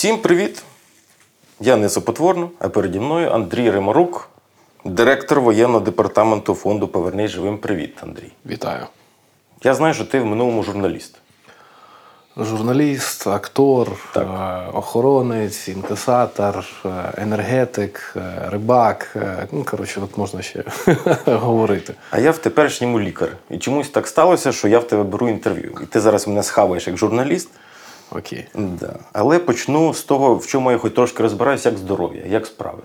Всім привіт! Я не Запотворно, а переді мною Андрій Римарук, директор воєнного департаменту фонду Повернись живим. Привіт, Андрій. Вітаю. Я знаю, що ти в минулому журналіст. Журналіст, актор, е, охоронець, інкасатор, е, енергетик, е, рибак. Ну, коротше, тут можна ще говорити. А я в теперішньому лікар. І чомусь так сталося, що я в тебе беру інтерв'ю. І ти зараз мене схаваєш як журналіст. Окей. Да. Але почну з того, в чому я хоч трошки розбираюся, як здоров'я, як справи.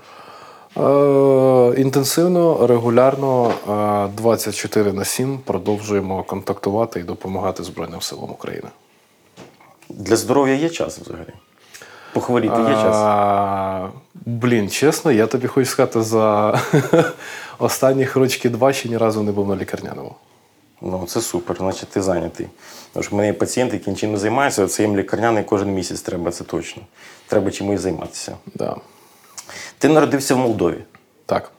Е, інтенсивно, регулярно, е, 24 на 7 продовжуємо контактувати і допомагати Збройним силам України. Для здоров'я є час взагалі. Похворіти є час. А, блін, чесно, я тобі хочу сказати, за останніх рочки два ще ні разу не був на лікарняному. Ну, це супер, значить ти зайнятий. Тому що в мене є пацієнти, які нічим не займаються, це їм лікарняний кожен місяць треба, це точно. Треба чимось займатися. Да. Ти народився в Молдові. Так.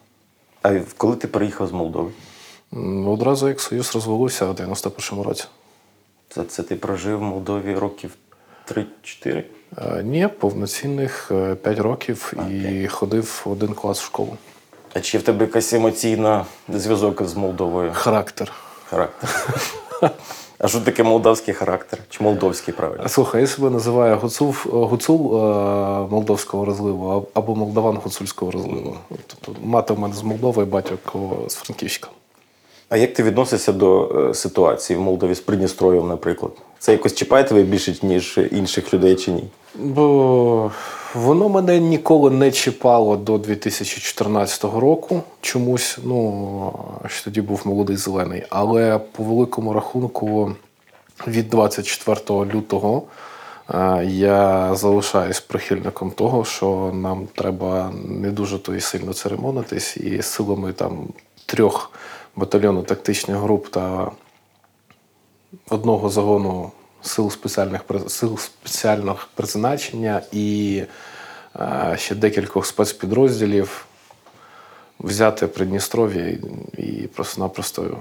А коли ти переїхав з Молдови? Одразу як Союз розвалився у 91-му році. Це, це ти прожив в Молдові років 3-4? Е, Ні, повноцінних 5 років і ходив в один клас в школу. А чи в тебе якась емоційна зв'язок з Молдовою? Характер. Характер. А що таке молдавський характер? Чи молдовський правильно? Слухай, я себе називаю гуцул, гуцул е, молдовського розливу або молдаван гуцульського розливу. Тобто мати в мене з Молдови, батько з Франківська. А як ти відносишся до е, ситуації в Молдові з Придністров'ям, наприклад? Це якось чіпає тебе більше, ніж інших людей чи ні? Бо воно мене ніколи не чіпало до 2014 року. Чомусь, ну що тоді був молодий зелений. Але по великому рахунку від 24 лютого е, я залишаюсь прихильником того, що нам треба не дуже то і сильно церемонитись, і силами там трьох батальйону тактичних груп та одного загону сил спеціальних сил спеціального призначення і е, ще декількох спецпідрозділів взяти Придністров'я і, просто-напросто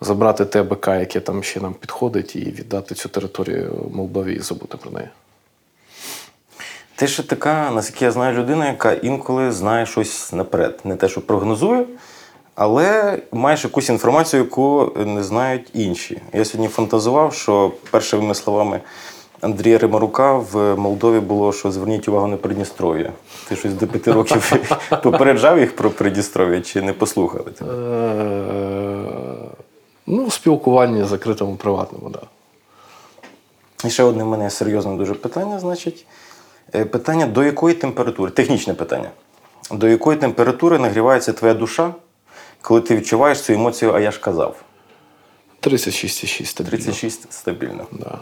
забрати те БК, яке там ще нам підходить, і віддати цю територію Молдові і забути про неї. Ти ще така, наскільки я знаю, людина, яка інколи знає щось наперед. Не те, що прогнозує, але маєш якусь інформацію, яку не знають інші. Я сьогодні фантазував, що першими словами Андрія Римарука в Молдові було, що зверніть увагу на Придністров'я. Ти щось до п'яти років попереджав їх про Придністров'я чи не послухали тебе? Е, ну, спілкування закритому приватному, так. І ще одне в мене серйозне дуже питання, значить. Е, Питання, до якої температури, технічне питання. До якої температури нагрівається твоя душа, коли ти відчуваєш цю емоцію, а я ж казав. 36,6 стабільно. 36 стабільно. Да.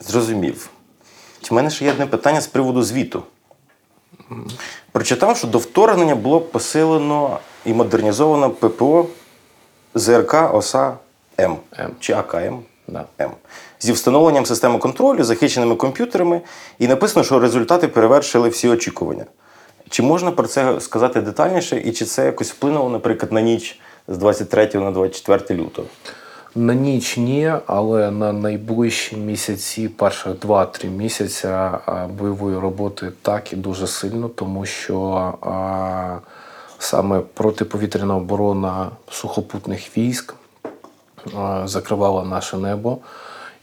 Зрозумів. У мене ще є одне питання з приводу звіту. Прочитав, що до вторгнення було посилено і модернізовано ППО ЗРК ОСА М. М. Чи АКМ. Да. М. Зі встановленням системи контролю, захищеними комп'ютерами, і написано, що результати перевершили всі очікування. Чи можна про це сказати детальніше, і чи це якось вплинуло, наприклад, на ніч з 23 на 24 лютого? На ніч ні, але на найближчі місяці, перших 2-3 місяця бойової роботи так і дуже сильно, тому що а, саме протиповітряна оборона сухопутних військ а, закривала наше небо.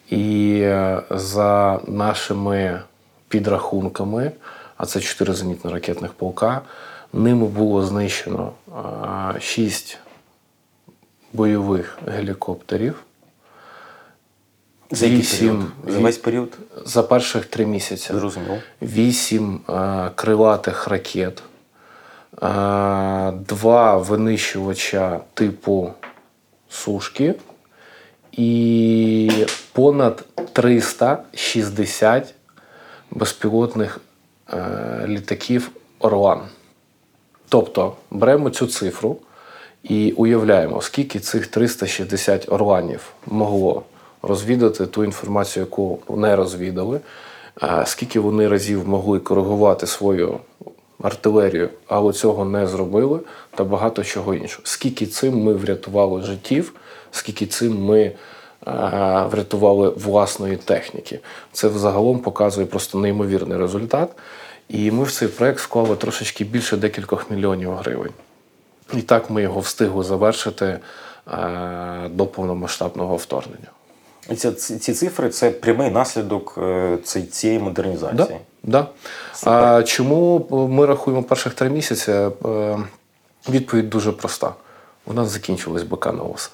І е, за нашими підрахунками, а це 4 зенітно-ракетних полка, ними було знищено 6 бойових гелікоптерів. За який Вісім. період? За весь період? За перших три місяці. Зрозуміло. Вісім крилатих ракет, два винищувача типу сушки і понад 360 безпілотних літаків Орлан. Тобто беремо цю цифру і уявляємо, скільки цих 360 орланів могло розвідати ту інформацію, яку не розвідали, скільки вони разів могли коригувати свою артилерію, але цього не зробили, та багато чого іншого. Скільки цим ми врятували життів, скільки цим ми врятували власної техніки. Це взагалом показує просто неймовірний результат. І ми в цей проект вклали трошечки більше декількох мільйонів гривень. І так ми його встигли завершити е, до повномасштабного вторгнення. І ці, ці цифри це прямий наслідок е, цієї модернізації. Да, да. А чому ми рахуємо перших три місяці? Е, Відповідь дуже проста. У нас закінчились БК на ОС.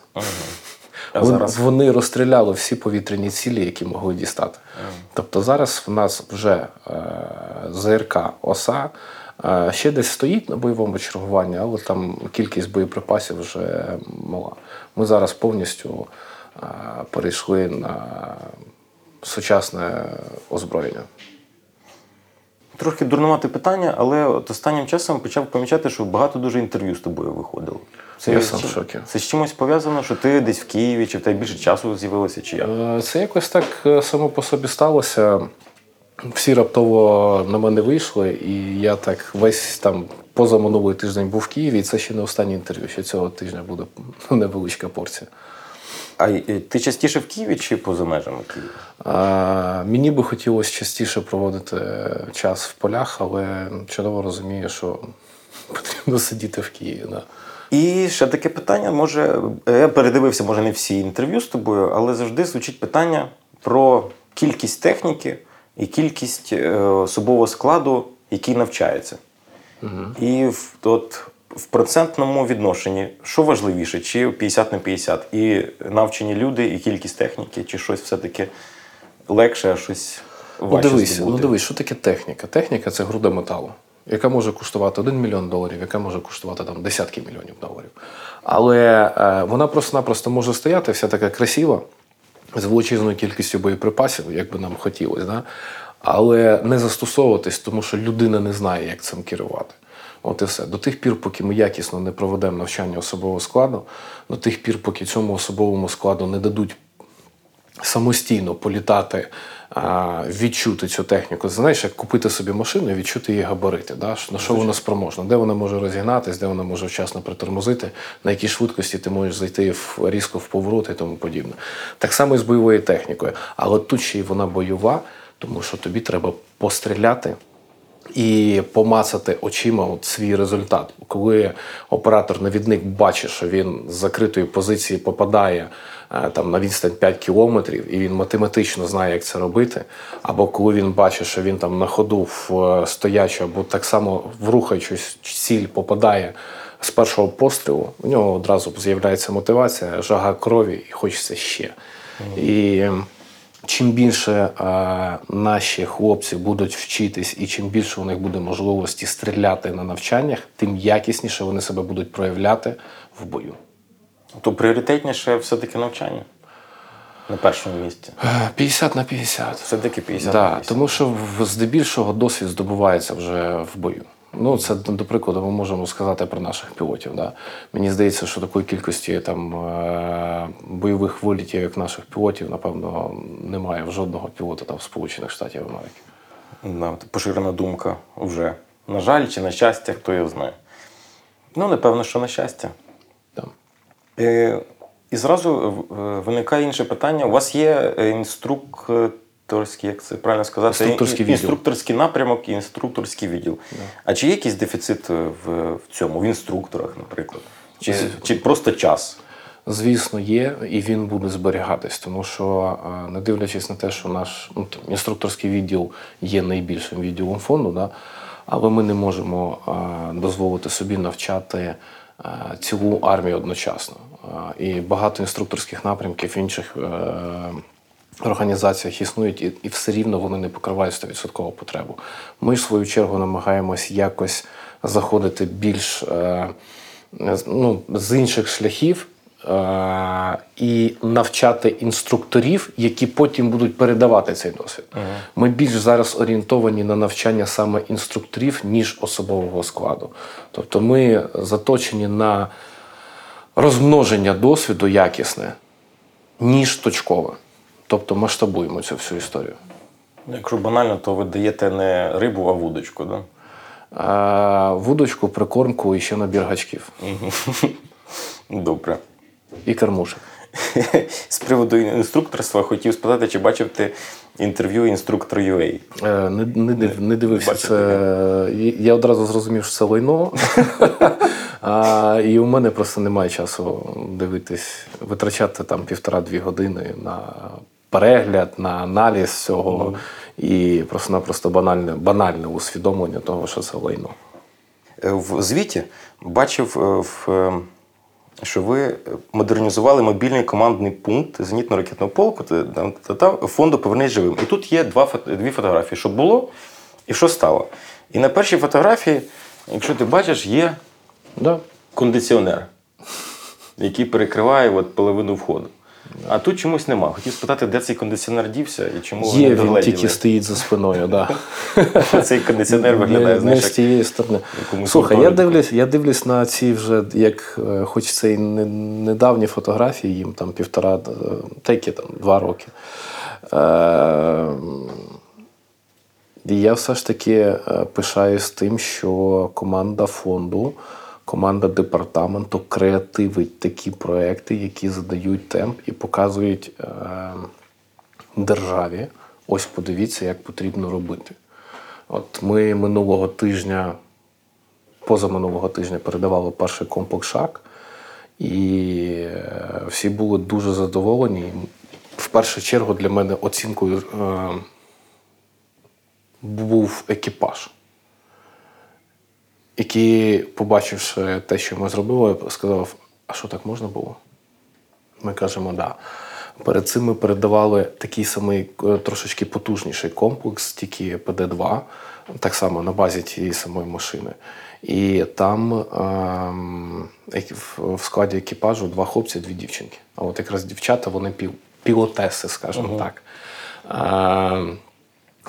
А Вон- зараз Вони розстріляли всі повітряні цілі, які могли дістати. Тобто зараз в нас вже е, ЗРК ОСА е, ще десь стоїть на бойовому чергуванні, але там кількість боєприпасів вже мала. Ми зараз повністю е, перейшли на сучасне озброєння. Трохи дурнувате питання, але от останнім часом почав помічати, що багато дуже інтерв'ю з тобою виходило. Я з сам в шокі. Це з чимось пов'язано, що ти десь в Києві, чи в тебе більше часу з'явилося, чи як? Е, Це якось так е, само по собі сталося. Всі раптово на мене вийшли, і я так весь там позаминулий тиждень був в Києві, і це ще не останнє інтерв'ю. Ще цього тижня буде невеличка порція. А е, ти частіше в Києві чи поза межами Києва? А, мені би хотілося частіше проводити час в полях, але чудово розумію, що потрібно сидіти в Києві. Да. І ще таке питання, може, е, я передивився, може, не всі інтерв'ю з тобою, але завжди звучить питання про кількість техніки і кількість е, особового складу, який навчається. І от, в процентному відношенні, що важливіше, чи 50 на 50? І навчені люди, і кількість техніки, чи щось все-таки легше, а щось Ну, дивись, ну дивись, що таке техніка? Техніка це груда металу, яка може коштувати 1 мільйон доларів, яка може коштувати там десятки мільйонів доларів. Але е, вона просто-напросто може стояти вся така красива, з величезною кількістю боєприпасів, як би нам хотілося, да? але не застосовуватись, тому що людина не знає, як цим керувати. От і все. До тих пір, поки ми якісно не проведемо навчання особового складу, до тих пір, поки цьому особовому складу не дадуть самостійно політати, відчути цю техніку. Знаєш, як купити собі машину і відчути її габарити. Да? На що вона спроможна, де вона може розігнатись, де вона може вчасно притормозити, на якій швидкості ти можеш зайти в різко в поворот і тому подібне. Так само і з бойовою технікою. Але тут ще й вона бойова, тому що тобі треба постріляти і помацати очима от свій результат. Коли оператор-навідник бачить, що він з закритої позиції попадає е, там на відстань 5 кілометрів, і він математично знає, як це робити. Або коли він бачить, що він там на ходу в е, стоячу, або так само в рухаючусь ціль попадає з першого пострілу, у нього одразу з'являється мотивація, жага крові і хочеться ще. І ем, чим більше е, наші хлопці будуть вчитись, і чим більше у них буде можливості стріляти на навчаннях, тим якісніше вони себе будуть проявляти в бою. То пріоритетніше все-таки навчання на першому місці. Е, 50 на 50. Все-таки 50 на 50. тому що здебільшого досвід здобувається вже в бою. Ну, це до прикладу, ми можемо сказати про наших пілотів. Да. Мені здається, що такої кількості там е, бойових вилітів, як наших пілотів, напевно, немає в жодного пілота там в Сполучених Штатів Америки. Да, поширена думка вже. На жаль, чи на щастя, хто його знає. Ну, напевно, що на щастя. Да. Е, і зразу е, виникає інше питання. У вас є е, інструкторський, як це правильно сказати, Інструкторський інструкторський напрямок і інструкторський відділ. А чи є якийсь дефіцит е, в, в цьому, в інструкторах, наприклад? Чи, чи просто час? Звісно, є, і він буде зберігатись, тому що, е, не дивлячись на те, що наш ну, там, інструкторський відділ є найбільшим відділом фонду, да, але ми не можемо е, дозволити собі навчати е, цілу армію одночасно. Е, І багато інструкторських напрямків інших е, організаціях існують, і, і все рівно вони не покривають 100% потребу. Ми, в свою чергу, намагаємось якось заходити більш е, ну, з інших шляхів. е, І навчати інструкторів, які потім будуть передавати цей досвід. Ми більш зараз орієнтовані на навчання саме інструкторів, ніж особового складу. Тобто ми заточені на розмноження досвіду якісне, ніж точкове. Тобто масштабуємо цю всю історію. Якщо банально, то ви даєте не рибу, а вудочку, да? А, вудочку, прикормку і ще набір гачків. Добре. І кормушек. з приводу інструкторства хотів спитати, чи бачив ти інтерв'ю інструктор UA? Е, Не, не, не дивився Бачите, це. Я одразу зрозумів, що це лайно. а, і у мене просто немає часу дивитись, витрачати там півтора-дві години на перегляд, на аналіз цього і просто-напросто банальне, банальне усвідомлення того, що це лайно. Е, В звіті бачив, е, в, е, що ви модернізували мобільний командний пункт зенітно-ракетного полку та, фонду Повернись живим. І тут є два, дві фотографії, що було і що стало. І на першій фотографії, якщо ти бачиш, є Да. кондиціонер, який перекриває от половину входу. А тут чомусь нема. Хотів спитати, де цей кондиціонер дівся і чому Є, не він тільки стоїть за спиною. Да. Цей кондиціонер виглядає, знаєш, з тієї сторони. Слухай, я дивлюсь, я дивлюсь на ці вже, як е, хоч це і недавні фотографії, їм там півтора, е, та які там два роки. Е, і я все ж таки пишаюсь тим, що команда фонду, команда департаменту креативить такі проекти, які задають темп і показують е, державі. Ось подивіться, як потрібно робити. От ми минулого тижня, позаминулого тижня, передавали перший комплекс ШАК, і е, всі були дуже задоволені. В першу чергу для мене оцінкою е, був екіпаж, який, побачивши те, що ми зробили, сказав: а що так можна було? Ми кажемо, да. Перед цим ми передавали такий самий е, трошечки потужніший комплекс, тільки ПД-2, так само на базі тієї самої машини. І там ем, в- складі екіпажу два хлопці, дві дівчинки. А от якраз дівчата, вони піл, пілотеси, скажімо так. Ем,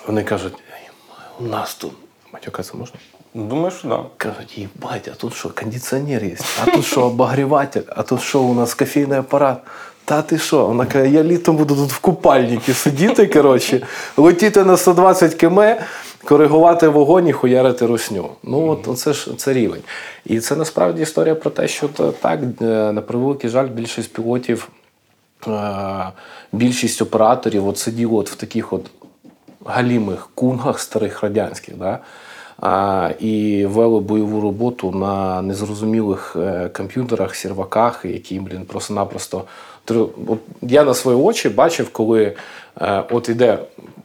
вони кажуть, у нас тут. Матюкатися можна? Думаю, що да. Кажуть, їбать, а тут що, кондиціонер є, а тут що, обогріватель, а тут що, у нас кофейний апарат. Та ти що? Вона каже, я літом буду тут в купальнику сидіти, коротше, летіти на 120 км, коригувати вогонь і хуярити русню. Ну, от оце ж це рівень. І це насправді історія про те, що так, е, на превеликий жаль, більшість пілотів, е, більшість операторів от сиділо от в таких от галімих кунгах старих радянських, да? І вели бойову роботу на незрозумілих е, комп'ютерах, серваках, які, блін, просто-напросто. Я на свої очі бачив, коли е, от іде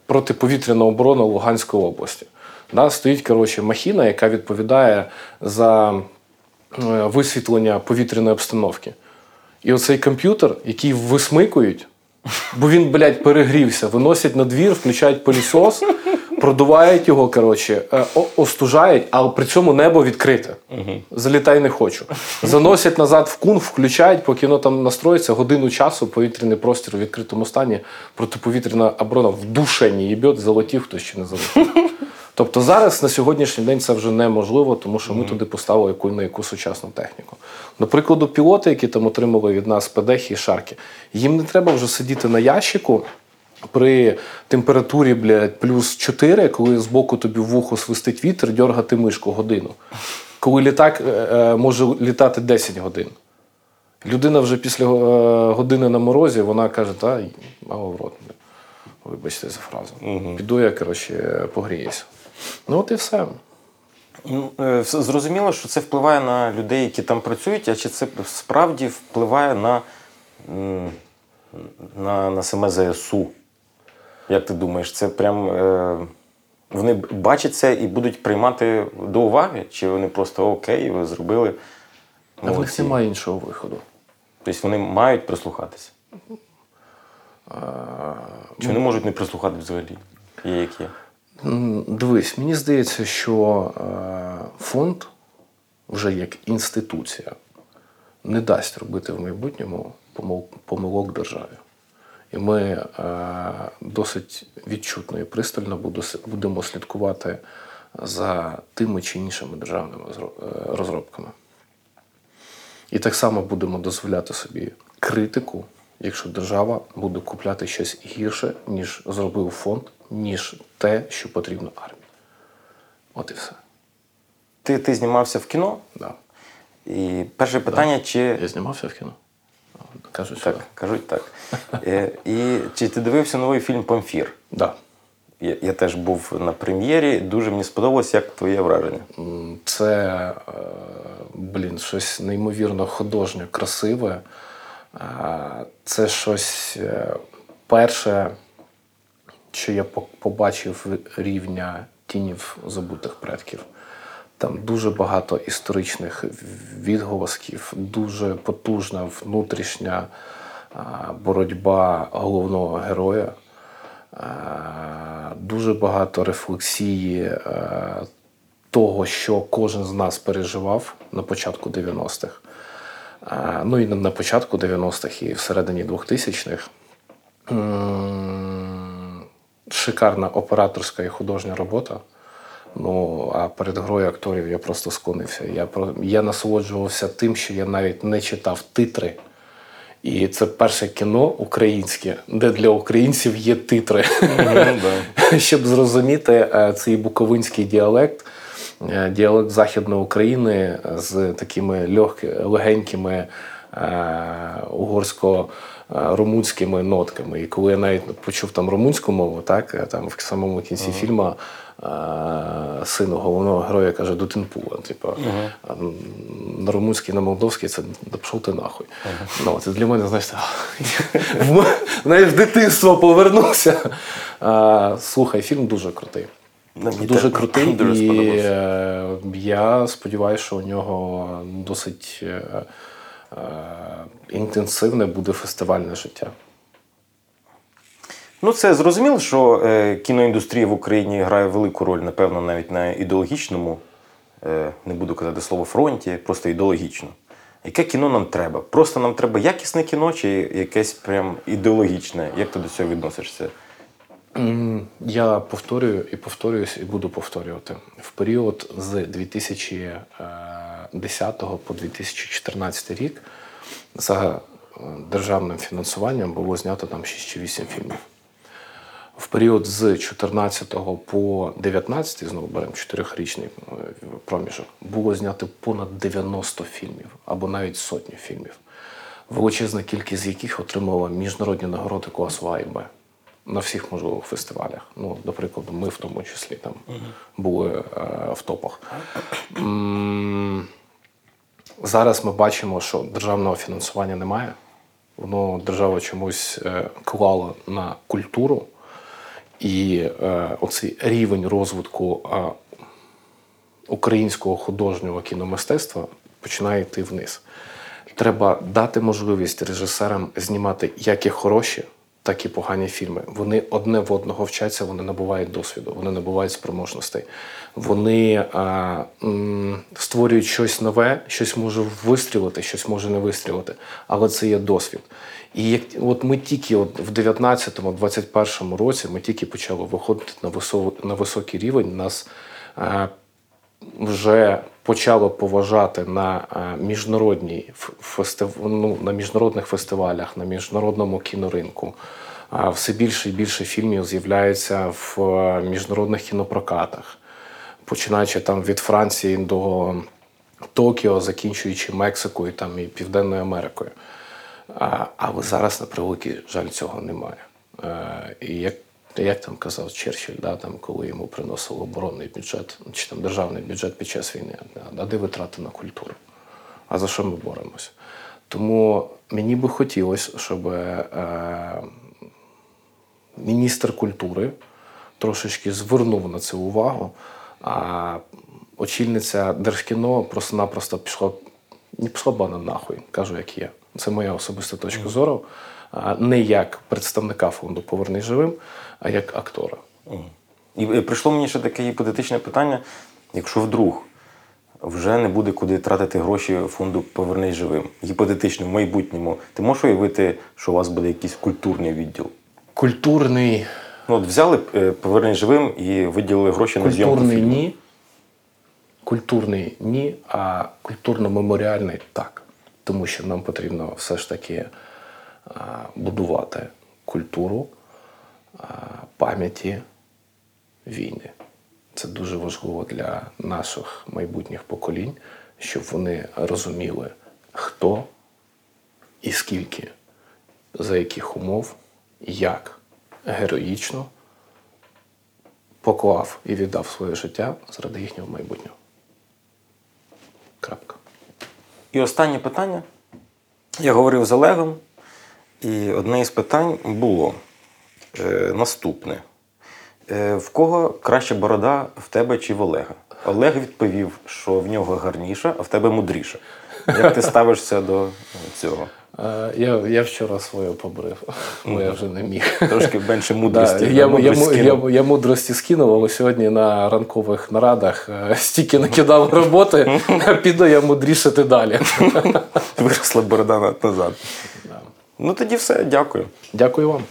протиповітряна оборона Луганської області. Да? Стоїть коротше, махіна, яка відповідає за е, висвітлення повітряної обстановки. І оцей комп'ютер, який висмикують, бо він, блядь, перегрівся, виносять на двір, включають пилісос, продувають його, коротше, е, остужають, але при цьому небо відкрите. Залітай не хочу. Заносять назад в кун, включають, поки воно там настроїться, годину часу, повітряний простір у відкритому стані, протиповітряна оборона в душені їбьот, залетів хтось чи не залетів. Тобто зараз на сьогоднішній день це вже неможливо, тому що ми туди поставили яку на яку сучасну техніку. До прикладу, пілоти, які там отримали від нас ПДХи і шарки, їм не треба вже сидіти на ящику. При температурі блядь, плюс 4, коли збоку тобі в вухо свистить вітер, дергати мишку годину. Коли літак е, е, може літати 10 годин. Людина вже після е, години на морозі, вона каже, та мало в рот. Вибачте за фразу. Піду я, коротше, погріюся. Ну, от і все. Ну, е, Зрозуміло, що це впливає на людей, які там працюють, а чи це справді впливає на, на, на саме ЗСУ? Як ти думаєш, це прям е, вони бачать це і будуть приймати до уваги? Чи вони просто окей, ви зробили? А в них немає іншого виходу. Тобто вони мають прислухатися? Чи вони можуть не прислухатися взагалі? Є як є? Дивись, мені здається, що е, фонд вже як інституція не дасть робити в майбутньому помилок державі. І ми е, досить відчутно і пристально будемо слідкувати за тими чи іншими державними е, розробками. І так само будемо дозволяти собі критику, якщо держава буде купляти щось гірше, ніж зробив фонд, ніж те, що потрібно армії. От і все. Ти, ти знімався в кіно, Да. і перше питання, чи Я знімався в кіно. Кажуть, Так, що кажуть так. Е, І чи ти дивився новий фільм Памфір? да. Я, я теж був на прем'єрі. Дуже мені сподобалось, як твоє враження. Це, е, блін, щось неймовірно художньо красиве. Е, Це щось перше, що я побачив рівня тінів забутих предків. Там дуже багато історичних відголосків, дуже потужна внутрішня боротьба головного героя. Дуже багато рефлексії е, того, що кожен з нас переживав на початку 90-х. Ну і на- початку 90-х і всередині 2000-х. Шикарна операторська і художня робота. Ну, а перед грою акторів я просто склонився. Я, я насолоджувався тим, що я навіть не читав титри. І це перше кіно українське, де для українців є титри. Щоб зрозуміти е, цей буковинський діалект, е, діалект Західної України з такими легенькими е, угорсько-румунськими нотками. І коли я навіть почув там румунську мову, так, е, там в самому кінці фільму е, сину головного героя каже Дутинпула. Типу, а на румунський, на молдовський це да пішов ти нахуй. Ну, це для мене, знаєш, в дитинство повернувся. Слухай, фільм дуже крутий. Мені Дуже теж крутий, дуже і е, я сподіваюся, що у нього досить е, е, інтенсивне буде фестивальне життя. Ну, це зрозуміло, що е, кіноіндустрія в Україні грає велику роль, напевно, навіть на ідеологічному, е, не буду казати слово фронті, просто ідеологічно. Яке кіно нам треба? Просто нам треба якісне кіно чи якесь прям ідеологічне? Як ти до цього відносишся? Я повторюю і повторююсь, і буду повторювати. В період з 2010 по 2014 рік за е, державним фінансуванням було знято там 6 чи 8 фільмів. В період з 14 по 19, знову беремо 4-річний е, проміжок, було знято понад 90 фільмів або навіть сотні фільмів, величезна кількість з яких отримала міжнародні нагороди класу А і Б на всіх можливих фестивалях. Ну, до прикладу, ми в тому числі там були е, в топах. Зараз ми бачимо, що державного фінансування немає. Воно держава чомусь е, клала на культуру. І е, оцей рівень розвитку е, українського художнього кіномистецтва починає йти вниз. Треба дати можливість режисерам знімати як і хороші, так і погані фільми. Вони одне в одного вчаться, вони набувають досвіду, вони набувають спроможностей. Вони а, м, створюють щось нове, щось може вистрілити, щось може не вистрілити. Але це є досвід. І як от ми тільки от в 19-му, 21-му році ми тільки почали виходити на висо, на високий рівень. Нас вже почало поважати на е, міжнародній фестив... ну, на міжнародних фестивалях, на міжнародному кіноринку. Все більше і більше фільмів з'являється в е, міжнародних кінопрокатах, починаючи там від Франції до Токіо, закінчуючи Мексикою там, і Південною Америкою. Але зараз, на превеликий жаль, цього немає. Е, і як, як там казав Черчилль, да, там, коли йому приносили оборонний бюджет чи там державний бюджет під час війни, а де витрати на культуру? А за що ми боремося? Тому мені би хотілося, щоб е, міністр культури трошечки звернув на це увагу, а очільниця Держкіно просто-напросто пішла, не пішла бана нахуй, кажу, як є. Це моя особиста точка зору. Не як представника фонду Повернись живим, а як актора. І прийшло мені ще таке гіпотетичне питання: якщо вдруг вже не буде куди тратити гроші фонду Повернись живим, гіпотетично, в майбутньому, ти можеш уявити, що у вас буде якийсь культурний відділ? Культурний, Ну, от взяли е, Повернись живим і виділили гроші на зйомку культурний ні. Культурний ні, а культурно-меморіальний так. Тому що нам потрібно все ж таки будувати культуру пам'яті війни. Це дуже важливо для наших майбутніх поколінь, щоб вони розуміли, хто і скільки за яких умов, як героїчно поклав і віддав своє життя заради їхнього майбутнього. Крапка. І останнє питання. Я говорив з Олегом, і одне із питань було е, наступне: е, в кого краща борода в тебе чи в Олега? Олег відповів, що в нього гарніша, а в тебе мудріша. Як ти ставишся до цього? Е, Я, я вчора свою побрив, бо я вже не міг. Трошки менше Да, мудрості. я, я, мудрість я, скинув. я мудрості скинув, але сьогодні на ранкових нарадах е, стільки накидав роботи, піду я мудрішати далі. Виросла борода назад. Ну тоді все, дякую. Дякую вам.